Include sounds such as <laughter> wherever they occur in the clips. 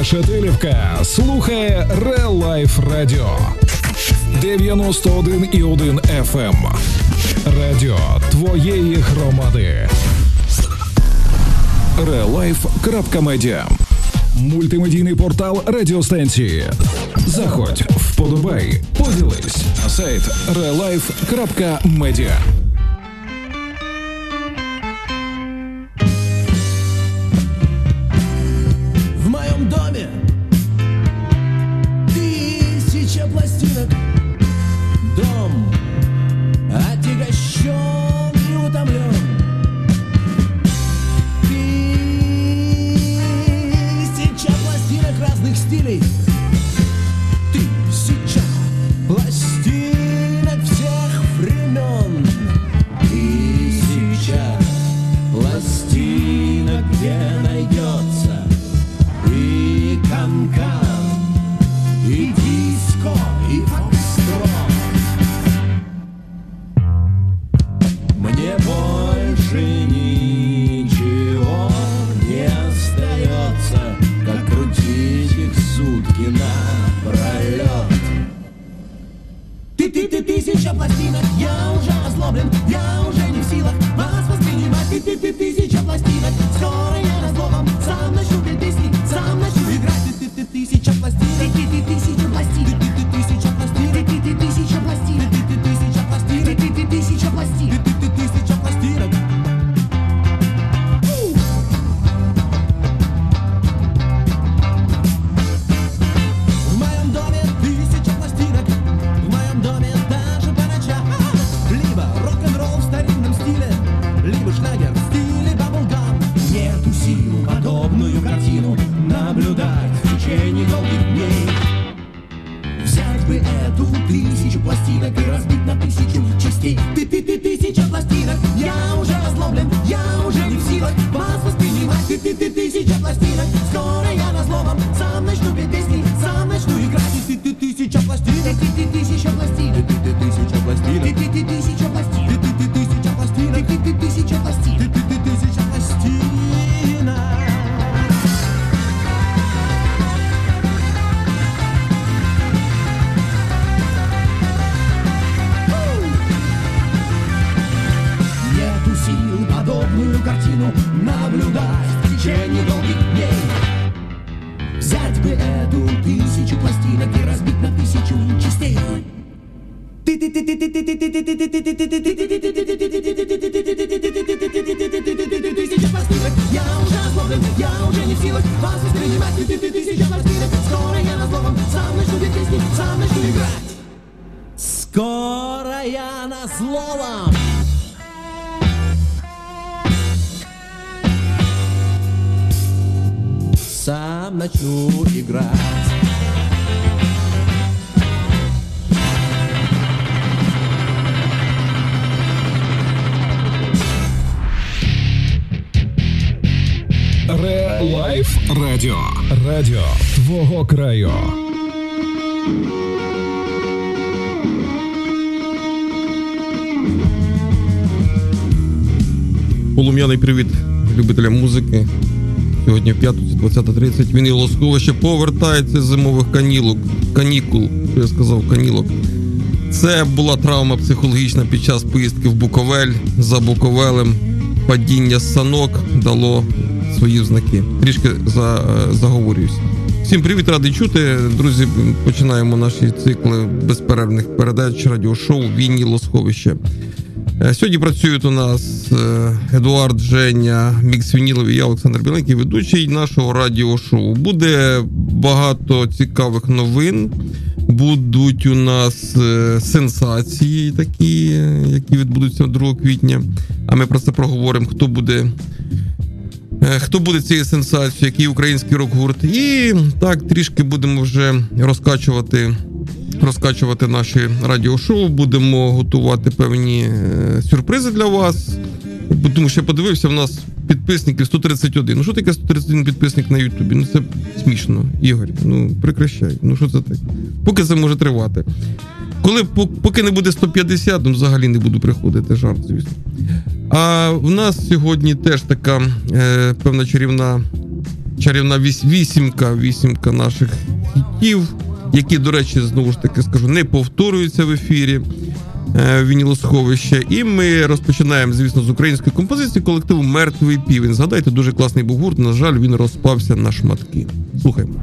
Решетилівка слухає Real Life Radio 91,1 FM. Радіо твоєї громади. reallife.media Мультимедійний портал радіостанції. Заходь, вподобай, поділись. Сайт reallife.media Полум'яний привіт любителям музики. Сьогодні в п'ятницю 20.30 він і Лосковище повертається з зимових канілок. Канікул, що я сказав, канілок. Це була травма психологічна під час поїздки в Буковель за Буковелем. Падіння санок дало свої знаки. Трішки за, е, заговорююсь. Всім привіт, радий чути. Друзі, починаємо наші цикли безперервних передач радіошоу Вінні Лосковище. Е, Сьогодні працюють у нас е, Едуард Женя, Мікс Вінілов і я, Олександр Біленький, ведучий нашого радіошоу. Буде багато цікавих новин. Будуть у нас е, сенсації такі, які відбудуться 2 квітня. А ми про це проговоримо, хто буде. Хто буде цією сенсацією, який український рок-гурт. І так трішки будемо вже розкачувати розкачувати наші радіошоу, будемо готувати певні е, сюрпризи для вас. Тому що я подивився, в нас підписників 131. Ну що таке 131 підписник на Ютубі? Ну це смішно, Ігор. Ну прекращай. Ну що це таке? Поки це може тривати. Коли поки не буде 150, ну взагалі не буду приходити, жарт, звісно. А в нас сьогодні теж така е, певна чарівна чарівна вісімка, вісімка наших хітів, які, до речі, знову ж таки скажу, не повторюються в ефірі вінілосховища. І ми розпочинаємо, звісно, з української композиції колективу Мертвий півень. Згадайте, дуже класний був гурт. На жаль, він розпався на шматки. Слухаємо.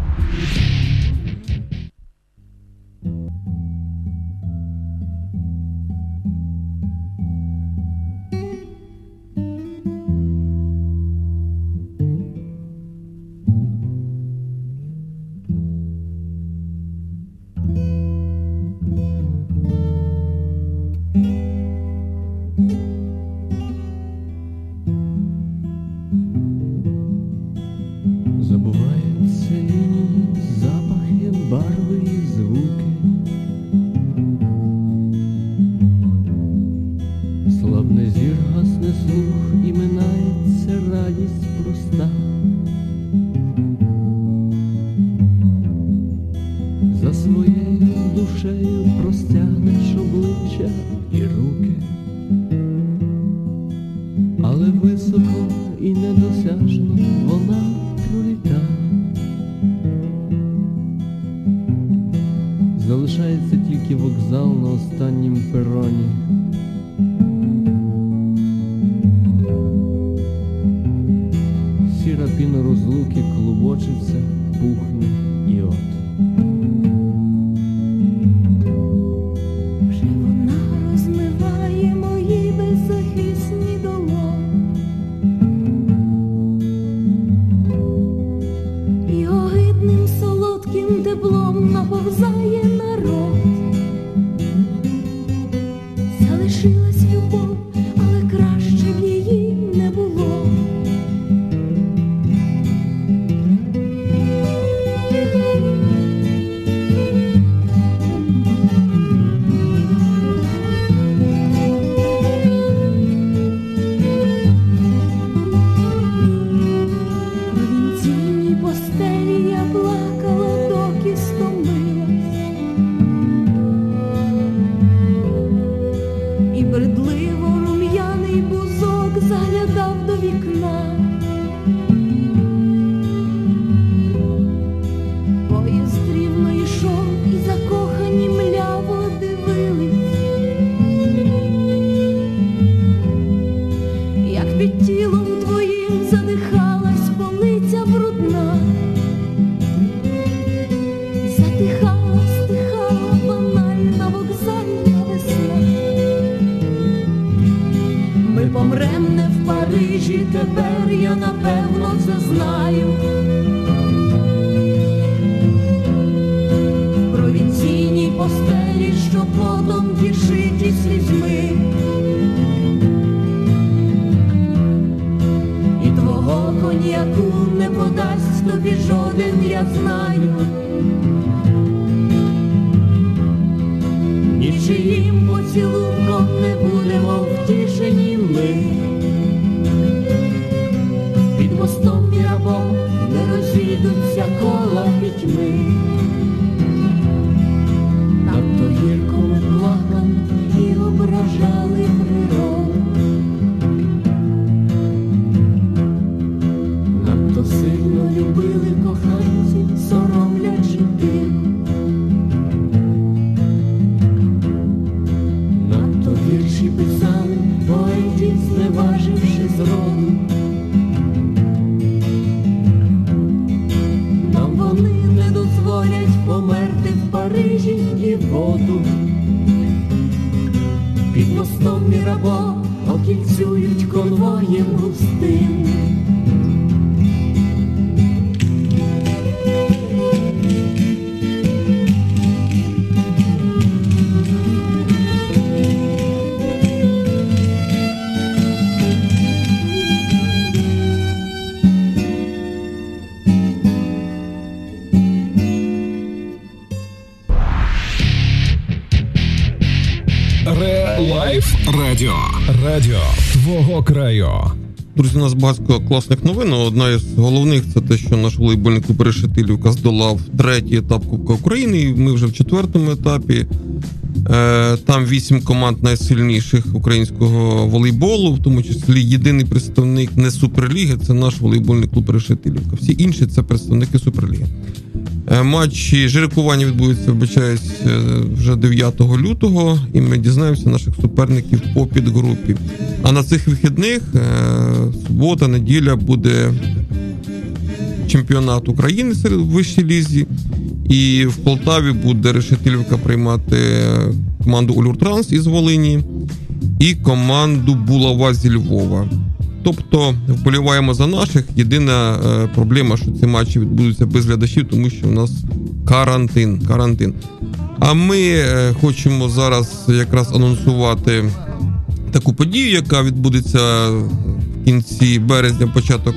Воду. Під мостом Мірабо окільцюють конвоєм густим. Радіо твого краю. Друзі, у нас багато класних новин. Одна із головних це те, що наш волейбольний клуб решетилівка здолав третій етап Кубка України. і Ми вже в четвертому етапі. Е, Там вісім команд найсильніших українського волейболу, в тому числі єдиний представник не Суперліги, це наш волейбольний клуб Решетилівка. Всі інші це представники Суперліги. Е, Матчі жеребкування відбудуться, вибачаюсь, е, вже 9 лютого, і ми дізнаємося наших суперників по підгрупі. А на цих вихідних е, субота, неділя буде чемпіонат України серед вищій лізі. І в Полтаві буде Решетилівка приймати команду Ульуртранс із Волині і команду Булава зі Львова. Тобто вболіваємо за наших. Єдина е, проблема, що ці матчі відбудуться без глядачів, тому що у нас карантин. карантин. А ми е, хочемо зараз якраз анонсувати таку подію, яка відбудеться в кінці березня, початок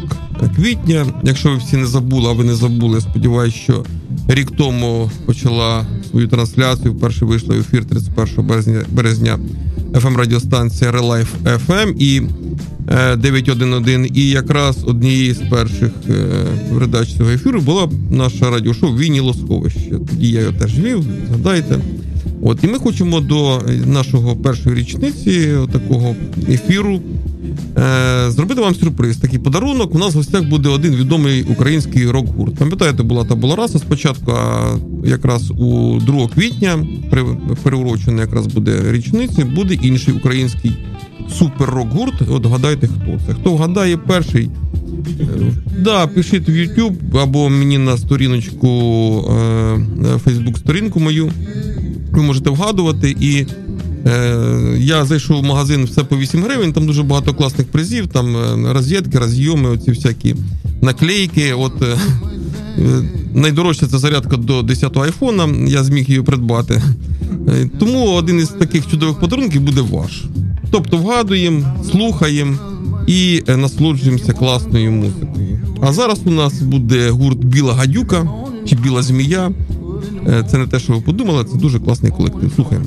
квітня. Якщо ви всі не забули, а ви не забули, я сподіваюся, що рік тому почала свою трансляцію. Вперше вийшла в ефір 31 березня, березня fm радіостанція Relife FM і 911. І якраз однією з перших е, передач цього ефіру була наша радіошоу Віні Лосховище. Тоді я його теж вів, згадайте. От і ми хочемо до нашого першої річниці такого ефіру е, зробити вам сюрприз. Такий подарунок. У нас в гостях буде один відомий український рок-гурт. Пам'ятаєте, була та була раса спочатку, а якраз у 2 квітня, при переурочена якраз буде річниці, буде інший український супер-рок-гурт. От гадайте, хто це. Хто вгадає перший? Е, Да, пишіть в YouTube або мені на сторіночку, Фейсбук сторінку мою. Ви можете вгадувати. І е, я зайшов в магазин все по 8 гривень, там дуже багато класних призів, там е, розетки, розйоми, оці всякі наклейки. От е, е, найдорожча це зарядка до 10-го айфона, я зміг її придбати. Е, Тому один із таких чудових подарунків буде ваш. Тобто вгадуємо, слухаємо і е, насолоджуємося класною музикою. А зараз у нас буде гурт Біла гадюка чи Біла змія. Е, Це не те, що ви подумали, це дуже класний колектив. Слухаємо.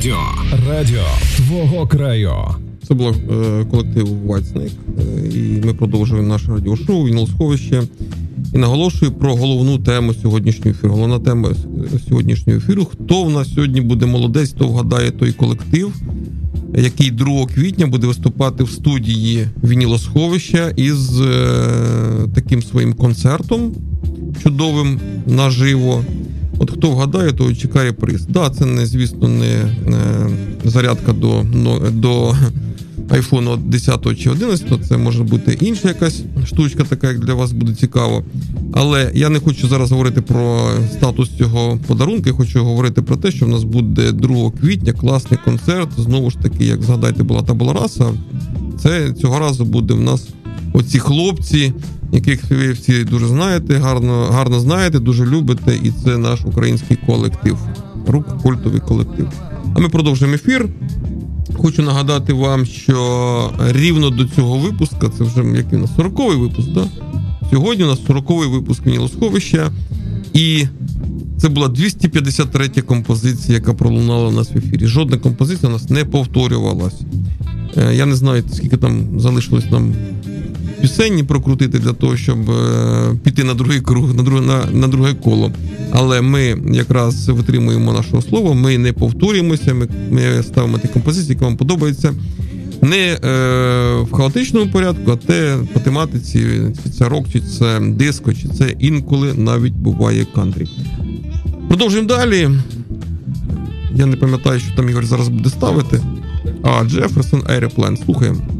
Радіо. Радіо твого краю. Це було е, колектив Whitesnake. Е, і ми продовжуємо наше радіошоу «Вінілосховище». І наголошую про головну тему сьогоднішнього ефіру. Головна тема сьогоднішнього ефіру. Хто в нас сьогодні буде молодець, хто вгадає той колектив, який 2 квітня буде виступати в студії Вінілосховища із е, таким своїм концертом чудовим наживо. От хто вгадає, то чекає приз. Да, це не, звісно, не зарядка до до iPhone 10 чи 11, це може бути інша якась штучка, така як для вас буде цікаво. Але я не хочу зараз говорити про статус цього подарунку. Я хочу говорити про те, що в нас буде 2 квітня класний концерт. Знову ж таки, як згадайте, була та була раса. Це цього разу буде в нас оці хлопці, яких ви всі дуже знаєте, гарно гарно знаєте, дуже любите, і це наш український колектив. Рук культовий колектив. А ми продовжуємо ефір. Хочу нагадати вам, що рівно до цього випуска, це вже який у нас 40-й випуск, да? Сьогодні у нас 40-й випуск Нілосховища. І це була 253 композиція, яка пролунала у нас в ефірі. Жодна композиція у нас не повторювалась. Е, я не знаю, скільки там залишилось нам пісенні прокрутити для того, щоб е, піти на другий круг, на друге, на, на друге коло. Але ми якраз витримуємо нашого слова, ми не повторюємося, ми, ми ставимо ті композиції, які вам подобаються. Не е, в хаотичному порядку, а те по тематиці, чи це рок, чи це диско, чи це інколи навіть буває кантрі. Продовжуємо далі. Я не пам'ятаю, що там Ігор зараз буде ставити. А, Jefferson Airplane. Слухаємо.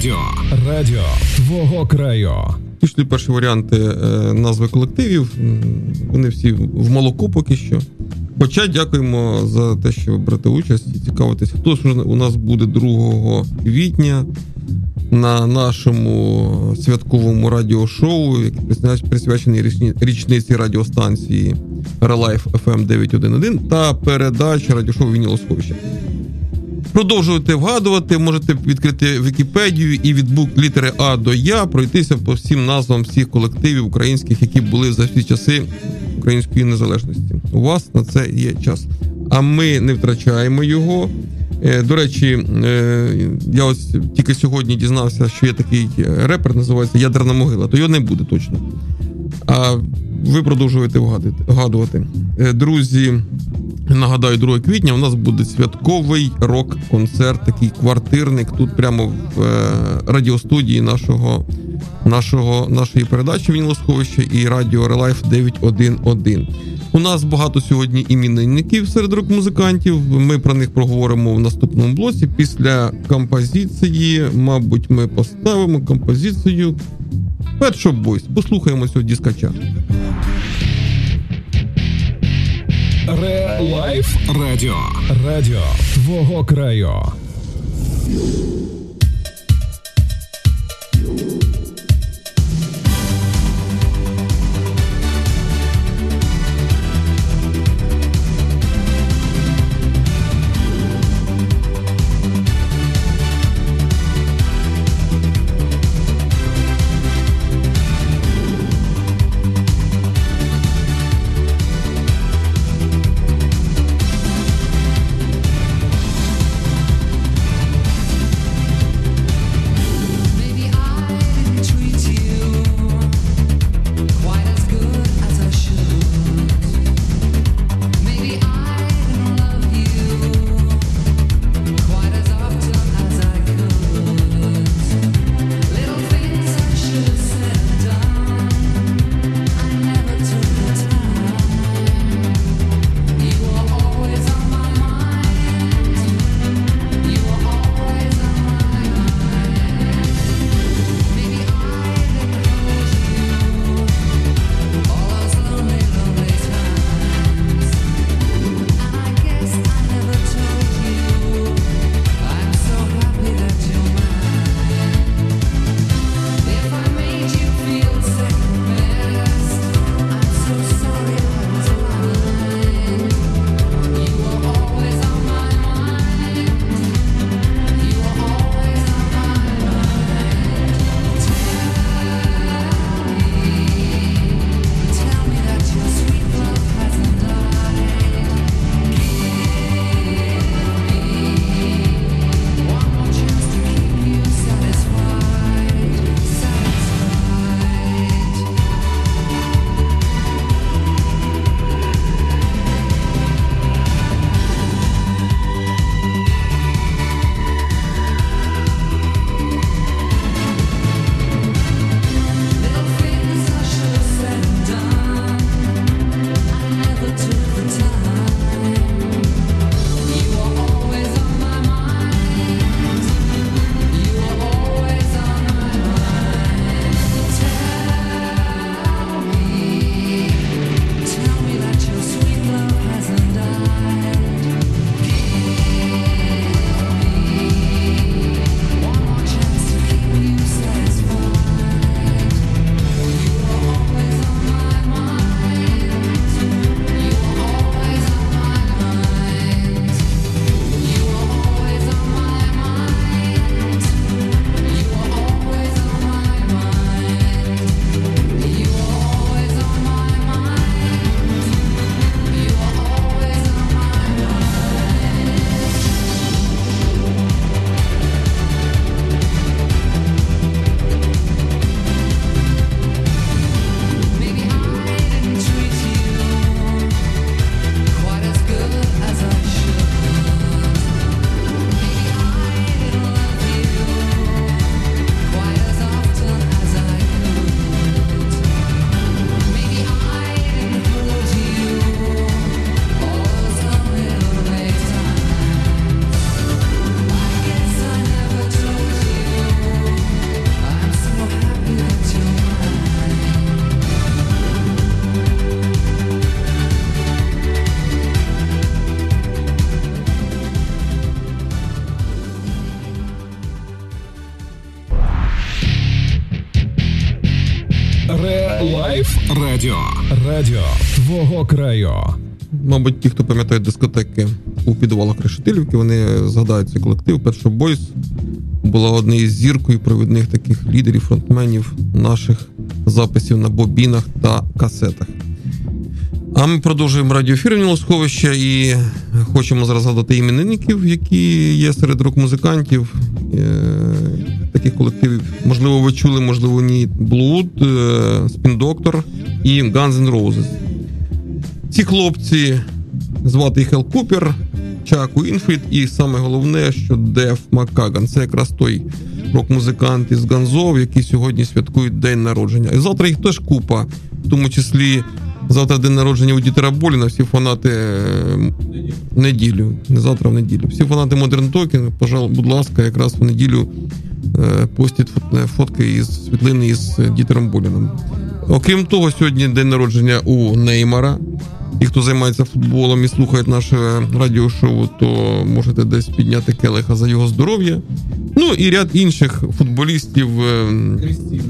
Радіо. Радіо твого краю. пішли перші варіанти е, назви колективів. Вони всі в молоко поки що. Хоча дякуємо за те, що ви берете участь і цікавитесь. Хто у нас буде 2 квітня на нашому святковому радіошоу, яке присвя- присвячений річниці радіостанції Relife FM 911 та передача радіошоу Вініло Продовжуйте вгадувати, можете відкрити Вікіпедію і від букв літери А до Я пройтися по всім назвам всіх колективів українських, які були за всі часи української незалежності. У вас на це є час. А ми не втрачаємо його. Е, До речі, е, я ось тільки сьогодні дізнався, що є такий е, репер, називається Ядерна могила, то його не буде точно. А ви продовжуєте вгадувати. Е, Друзі, нагадаю, 2 квітня у нас буде святковий рок-концерт, такий квартирник тут прямо в е, радіостудії нашого, нашого, нашої передачі Вінілосховище і радіо ReLife 911. У нас багато сьогодні іменинників серед рок-музикантів. Ми про них проговоримо в наступному блоці. Після композиції, мабуть, ми поставимо композицію Pet Shop Boys. Послухаємо цього діскача. Реалайф радіо. Радіо твого краю. Радіо. Радіо твого краю. Мабуть, ті, хто пам'ятають дискотеки у підвалах Решетилівки, вони згадають цей колектив. Shop Boys була однією з зіркою провідних таких лідерів, фронтменів наших записів на бобінах та касетах. А ми продовжуємо радіоефір Нілосховища і хочемо зараз згадати іменинників, які є серед рок-музикантів. Е, Таких колективів, можливо, ви чули, можливо, ні. Blood, е, Doctor і Guns N' Roses. Ці хлопці звати їх Ел Купер, Чак Уінфрід, і саме головне, що Деф Маккаган. Це якраз той рок-музикант із Ганзов, які сьогодні святкують день народження. І завтра їх теж купа, в тому числі завтра день народження у Дітера Боліна, всі фанати е, неділю, не завтра, в неділю. Всі фанати Modern Talking, пожалуй, будь ласка, якраз в неділю постять фотки із світлини із Дітером Боліном. Окрім того, сьогодні день народження у Неймара. І хто займається футболом і слухає наше радіошоу, то можете десь підняти келиха за його здоров'я. Ну і ряд інших футболістів. Крістіна.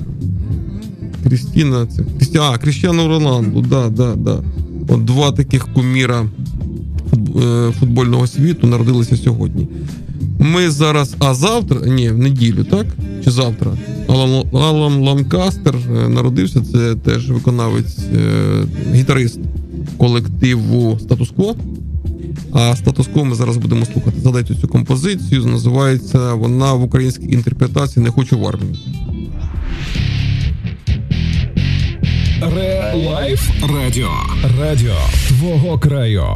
Крістіна, це Крісті... А, Кріштіану Роналду, да, да, да. От два таких куміра е, футбольного світу народилися сьогодні. Ми зараз, а завтра, ні, в неділю, так? Чи завтра? Алан, Алан Ланкастер е, народився, це теж виконавець, е, гітарист колективу Status Quo. А Status Quo ми зараз будемо слухати. Задайте цю композицію. Називається вона в українській інтерпретації Не хочу в армію. ReLife Радіо. Радіо твого краю.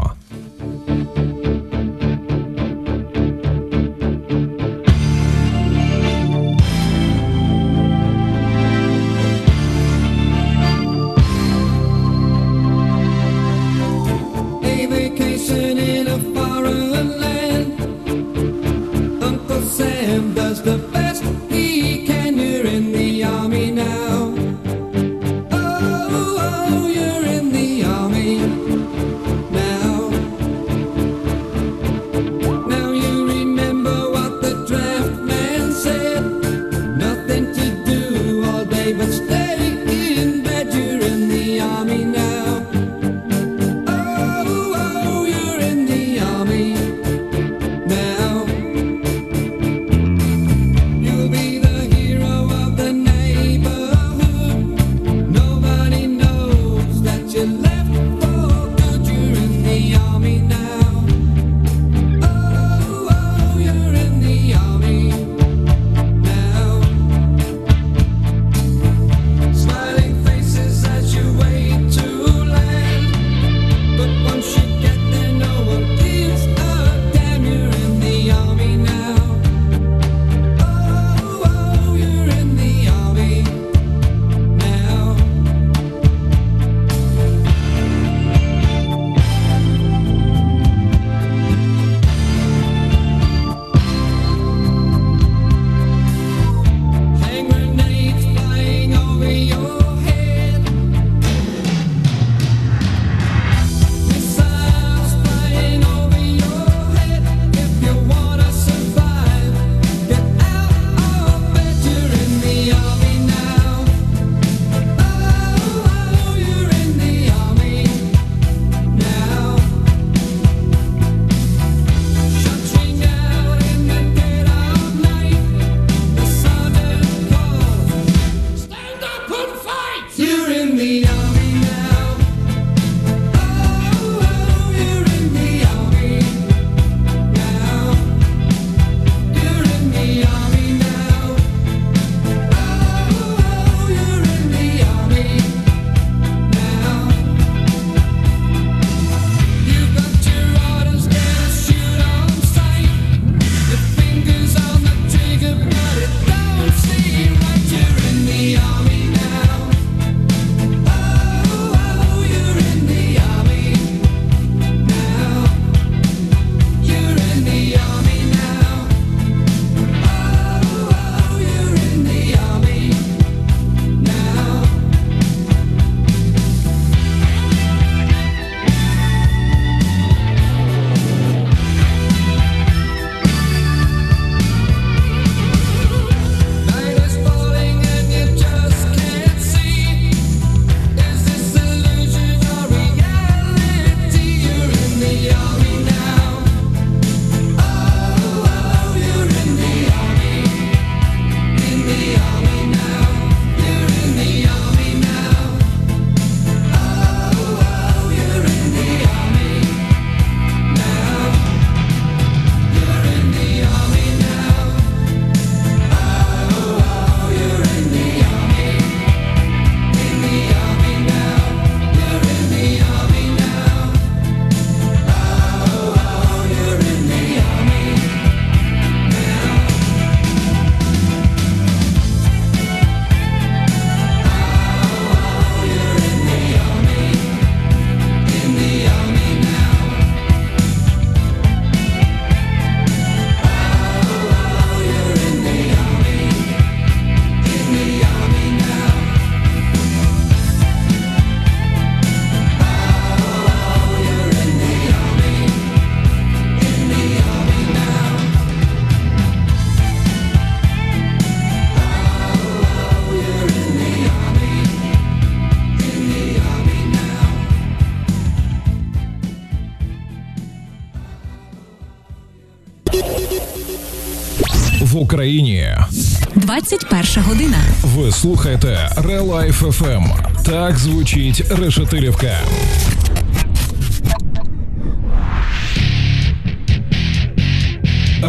21 година. Ви слухаєте ReLife FM. Так звучить Решетилівка.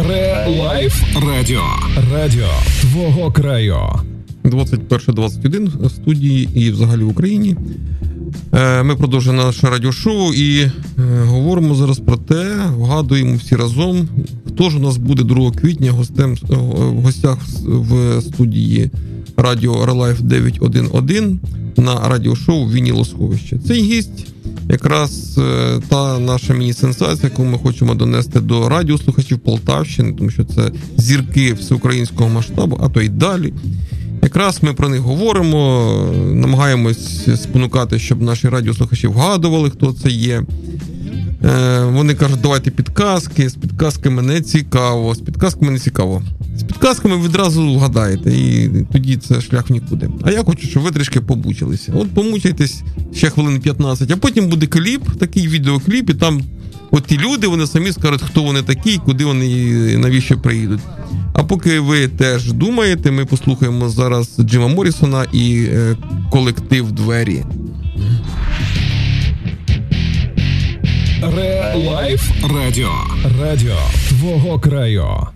ReLife Радіо. Радіо твого краю. 21-21 в студії і взагалі в Україні. Е, Ми продовжуємо наше радіошоу і е, говоримо зараз про те, вгадуємо всі разом, хто ж у нас буде 2 квітня гостем е, в гостях в студії Радіо ReLife 911 на радіошоу Вінілосховище. Цей гість якраз е, та наша міні-сенсація, яку ми хочемо донести до радіослухачів Полтавщини, тому що це зірки всеукраїнського масштабу, а то й далі. Якраз ми про них говоримо, намагаємось спонукати, щоб наші радіослухачі вгадували, хто це є. Е, вони кажуть, давайте підказки. З підказками не цікаво. З підказками не цікаво. З підказками відразу вгадаєте, і тоді це шлях нікуди. А я хочу, щоб ви трішки помучилися. От помучайтесь ще хвилин 15, а потім буде кліп, такий відеокліп, і там от ті люди вони самі скажуть, хто вони такі, куди вони навіщо приїдуть. А поки ви теж думаєте, ми послухаємо зараз Джима Моррісона і е, колектив двері. Релайф Радіо. Радіо твого краю.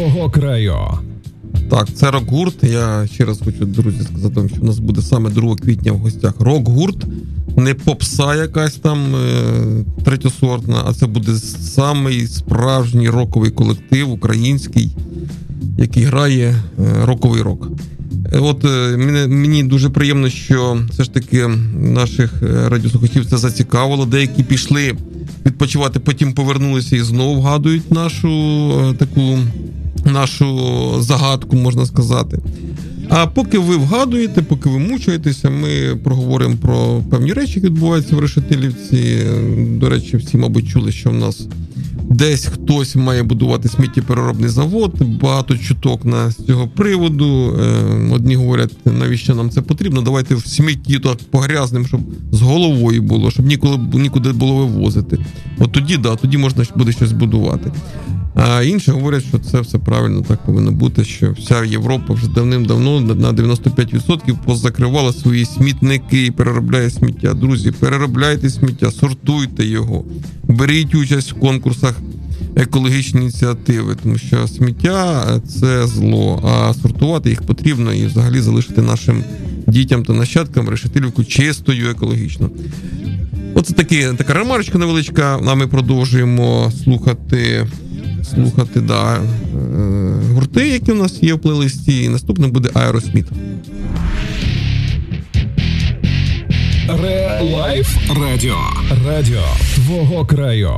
Твого краю. Так, це рок-гурт. Я ще раз хочу, друзі, сказати що у нас буде саме 2 квітня в гостях рок-гурт. Не попса якась там е, третьосортна, а це буде самий справжній роковий колектив український, який грає е, роковий рок. Е, От мені, дуже приємно, що все ж таки наших радіослухачів це зацікавило. Деякі пішли відпочивати, потім повернулися і знову вгадують нашу таку нашу загадку, можна сказати. А поки ви вгадуєте, поки ви мучаєтеся, ми проговоримо про певні речі, які відбуваються в Решетилівці. До речі, всі, мабуть, чули, що в нас Десь хтось має будувати сміттєпереробний завод. Багато чуток на з цього приводу. Е, Одні говорять, навіщо нам це потрібно? Давайте в смітті так погрязним, щоб з головою було, щоб ніколи нікуди було вивозити. От тоді, да, тоді можна буде щось будувати. А інші говорять, що це все правильно так повинно бути, що вся Європа вже давним-давно на 95% позакривала свої смітники і переробляє сміття. Друзі, переробляйте сміття, сортуйте його, беріть участь в конкурсах екологічні ініціативи, тому що сміття це зло, а сортувати їх потрібно і взагалі залишити нашим дітям та нащадкам Решетилівку чистою екологічно. Оце такі, така ремарочка невеличка. А ми продовжуємо слухати. Слухати да, е, гурти, які у нас є в плейлисті. І наступне буде Aerosmith. ReLife Радіо. Радіо твого краю.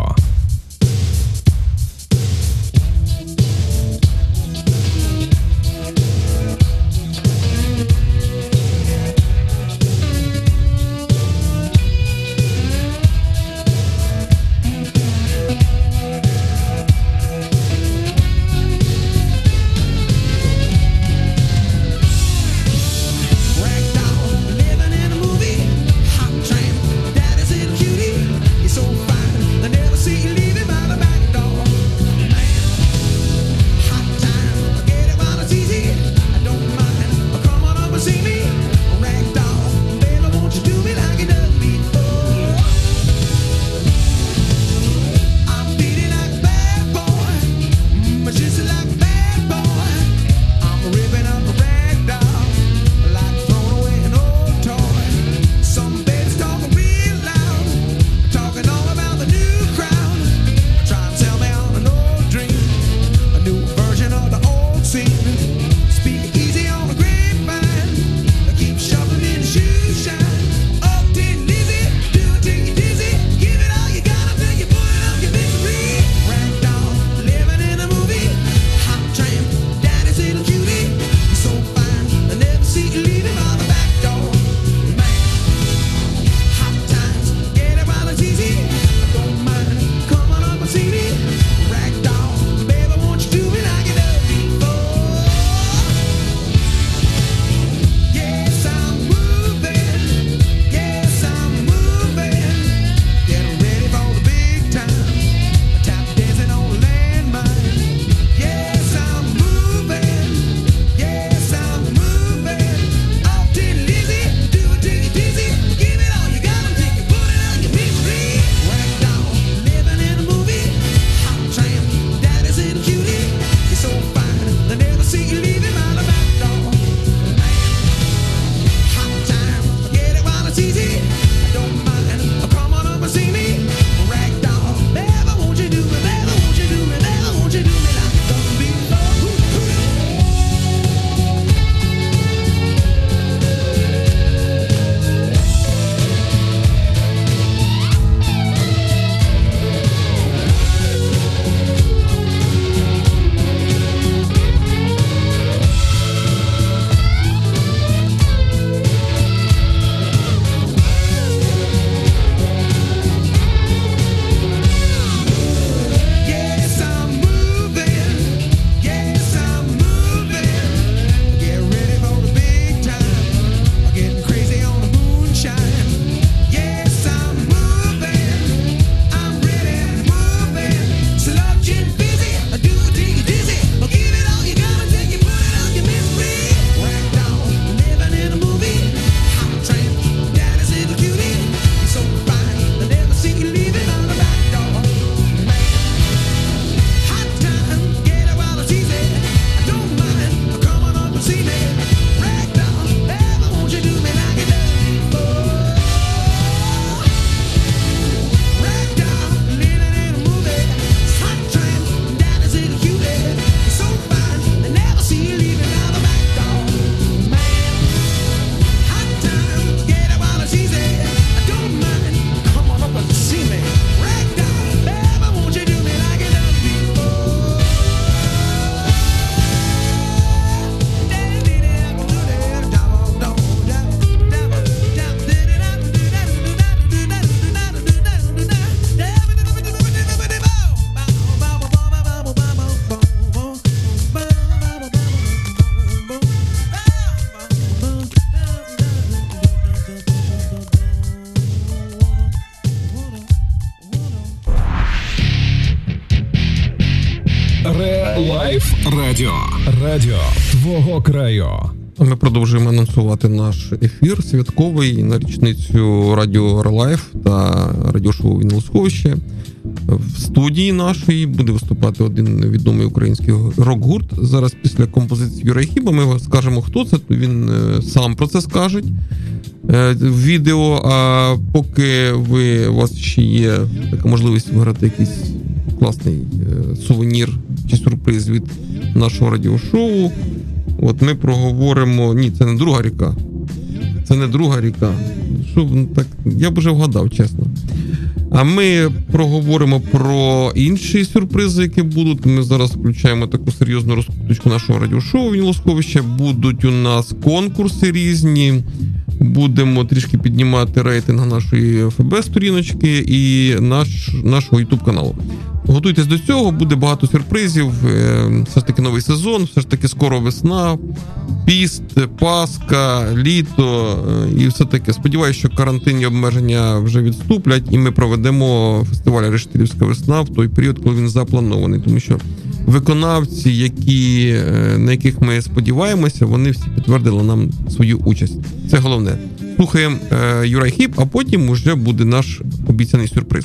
Ми продовжуємо анонсувати наш ефір святковий на річницю Радіо ReLife та радіошоу Вінілосховище. В студії нашої буде виступати один відомий український рок-гурт. Зараз після композиції Uriah Heep ми скажемо, хто це. то Він е, сам про це скаже в відео. А поки ви у вас ще є така можливість виграти якийсь класний е, сувенір чи сюрприз від нашого радіошоу. От ми проговоримо. Ні, це не друга ріка. Це не друга ріка. Що ну, так, я б вже вгадав, чесно. А ми проговоримо про інші сюрпризи, які будуть. Ми зараз включаємо таку серйозну розкруточку нашого радіошоу Вінлосховища. Будуть у нас конкурси різні. Будемо трішки піднімати рейтинг нашої ФБ-сторіночки і наш, нашого YouTube каналу. Готуйтесь до цього, буде багато сюрпризів. Е, Все ж таки новий сезон, все ж таки скоро весна, піст, Пасха, літо е, і все таке. Сподіваюся, що карантинні обмеження вже відступлять, і ми проведемо фестиваль Рештилівська весна в той період, коли він запланований. Тому що виконавці, які, е, на яких ми сподіваємося, вони всі підтвердили нам свою участь. Це головне. Слухаємо е, Юрай Хіп, а потім вже буде наш обіцяний сюрприз.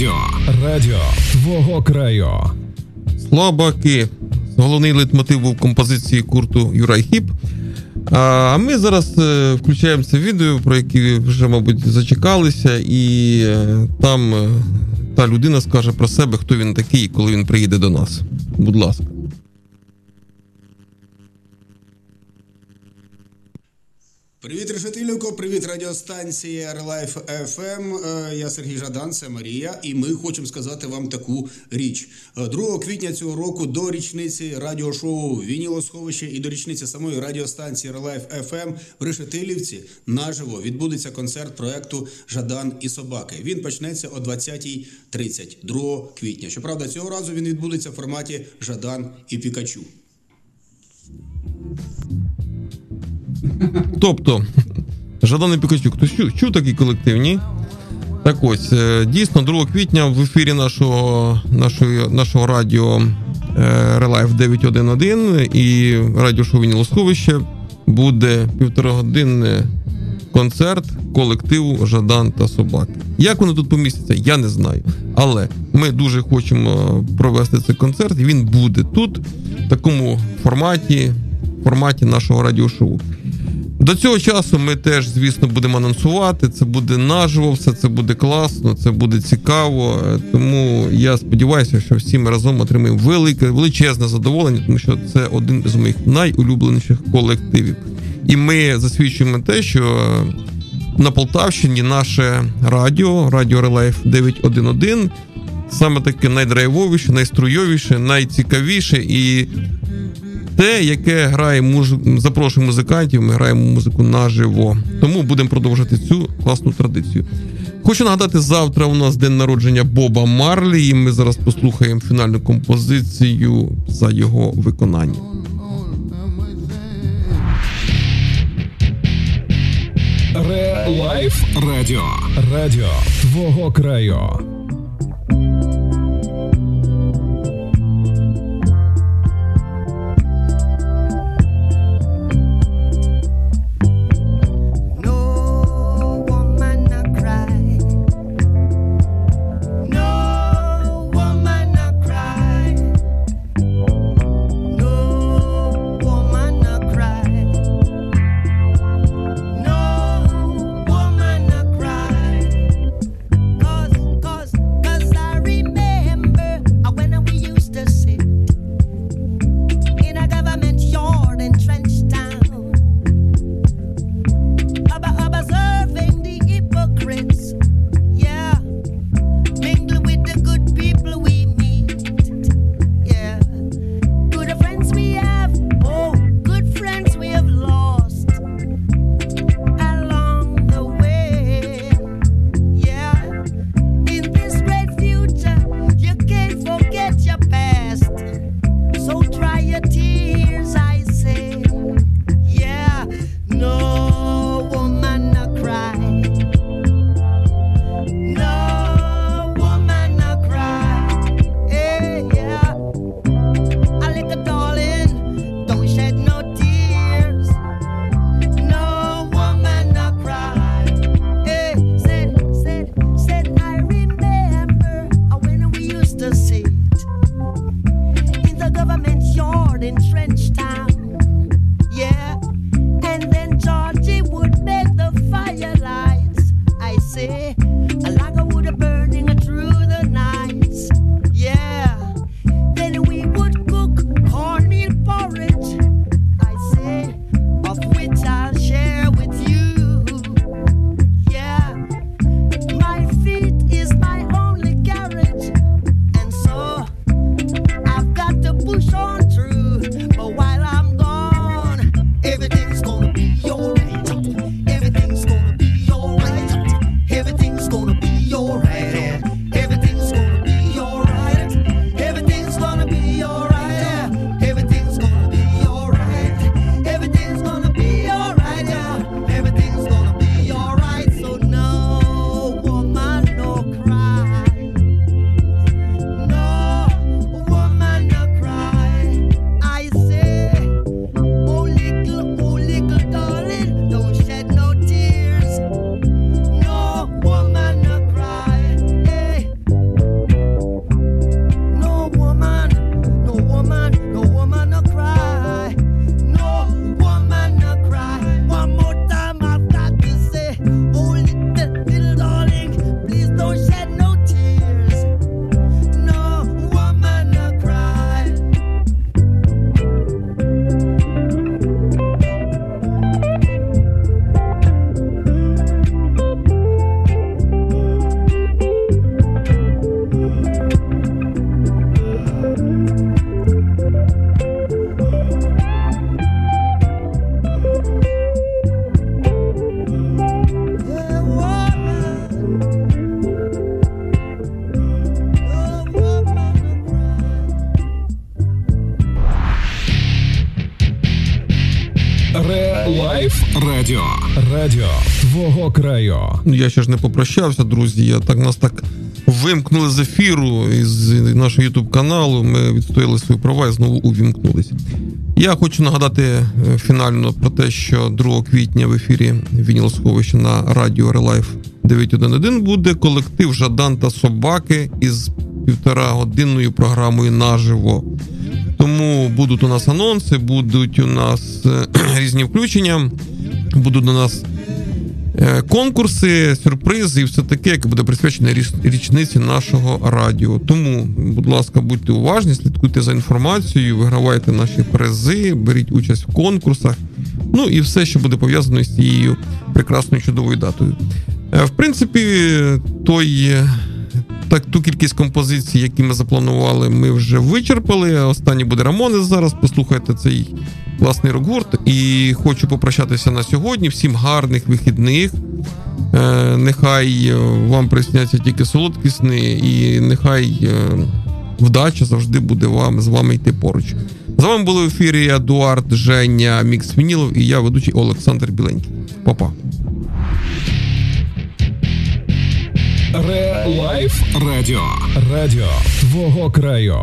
Радіо. Радіо твого краю. Слабаки. Головний лейтмотив був композиції гурту Uriah Heep. А ми зараз е, включаємо це відео, про яке вже, мабуть, зачекалися, і е, там е, та людина скаже про себе, хто він такий, коли він приїде до нас. Будь ласка. Привіт, Решетилівко, привіт, радіостанція ReLife. Е, Я Сергій Жадан, це Марія, і ми хочемо сказати вам таку річ. Е, 2 квітня цього року до річниці радіошоу Вінілосховище і до річниці самої радіостанції ReLife FM в Решетилівці наживо відбудеться концерт проекту Жадан і Собаки. Він почнеться о 20.30 2 квітня. Щоправда, цього разу він відбудеться в форматі Жадан і Пікачу. Тобто, Жадан Пікачук, хтось чув, чув такий колектив, ні? Так ось, е, дійсно, 2 квітня в ефірі нашого, нашої, нашого радіо Релайф 911 і радіошоу Вінілосховище буде півторагодинний концерт колективу Жадан та Собаки. Як вони тут помістяться, я не знаю. Але ми дуже хочемо провести цей концерт, він буде тут, в такому форматі, форматі нашого радіошоу. До цього часу ми теж, звісно, будемо анонсувати. Це буде наживо, все це буде класно, це буде цікаво. Тому я сподіваюся, що всі ми разом отримаємо велике, величезне задоволення, тому що це один з моїх найулюбленіших колективів. І ми засвідчуємо те, що на Полтавщині наше радіо, радіо Релайф 911, саме таке найдрайвовіше, найструйовіше, найцікавіше і те, яке грає муж... запрошує музикантів, ми граємо музику наживо. Тому будемо продовжувати цю класну традицію. Хочу нагадати, завтра у нас день народження Боба Марлі, і ми зараз послухаємо фінальну композицію за його виконання. Релайф Радіо. Радіо твого краю. Я ще ж не попрощався, друзі. Я так нас так вимкнули з ефіру із нашого ютуб каналу. Ми відстояли свої права і знову увімкнулись. Я хочу нагадати е, фінально про те, що 2 квітня в ефірі Вінілосховища на радіо Релайф 911 буде колектив Жадан та Собаки із півтора годинною програмою наживо. Тому будуть у нас анонси, будуть у нас е, <clears throat> різні включення, будуть у нас конкурси, сюрпризи і все таке, яке буде присвячене річниці нашого радіо. Тому, будь ласка, будьте уважні, слідкуйте за інформацією, вигравайте наші призи, беріть участь в конкурсах. Ну і все, що буде пов'язано з цією прекрасною чудовою датою. Е, В принципі, той. е, Так, ту кількість композицій, які ми запланували, ми вже вичерпали. Останній буде Рамонес зараз. Послухайте цей класний рок-гурт. І хочу попрощатися на сьогодні. Всім гарних вихідних. Е, нехай е, вам присняться тільки солодкі сни, і нехай е, вдача завжди буде вам з вами йти поруч. З вами були в ефірі Едуард Женя Мікс Вінілов і я, ведучий Олександр Біленький. Па-па. Ре Лайф Радіо. Радіо твого краю.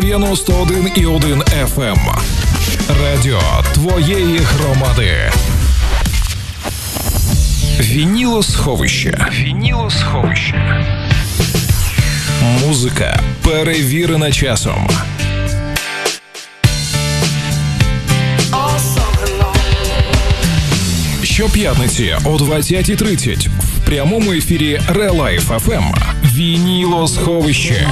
91,1 FM. ем. Радіо твоєї громади. Вінілосховище. Вінілосховище. Музика перевірена часом. Щоп'ятниці о 20.30 в прямому ефірі Релайф ФМ. Вінілосховище.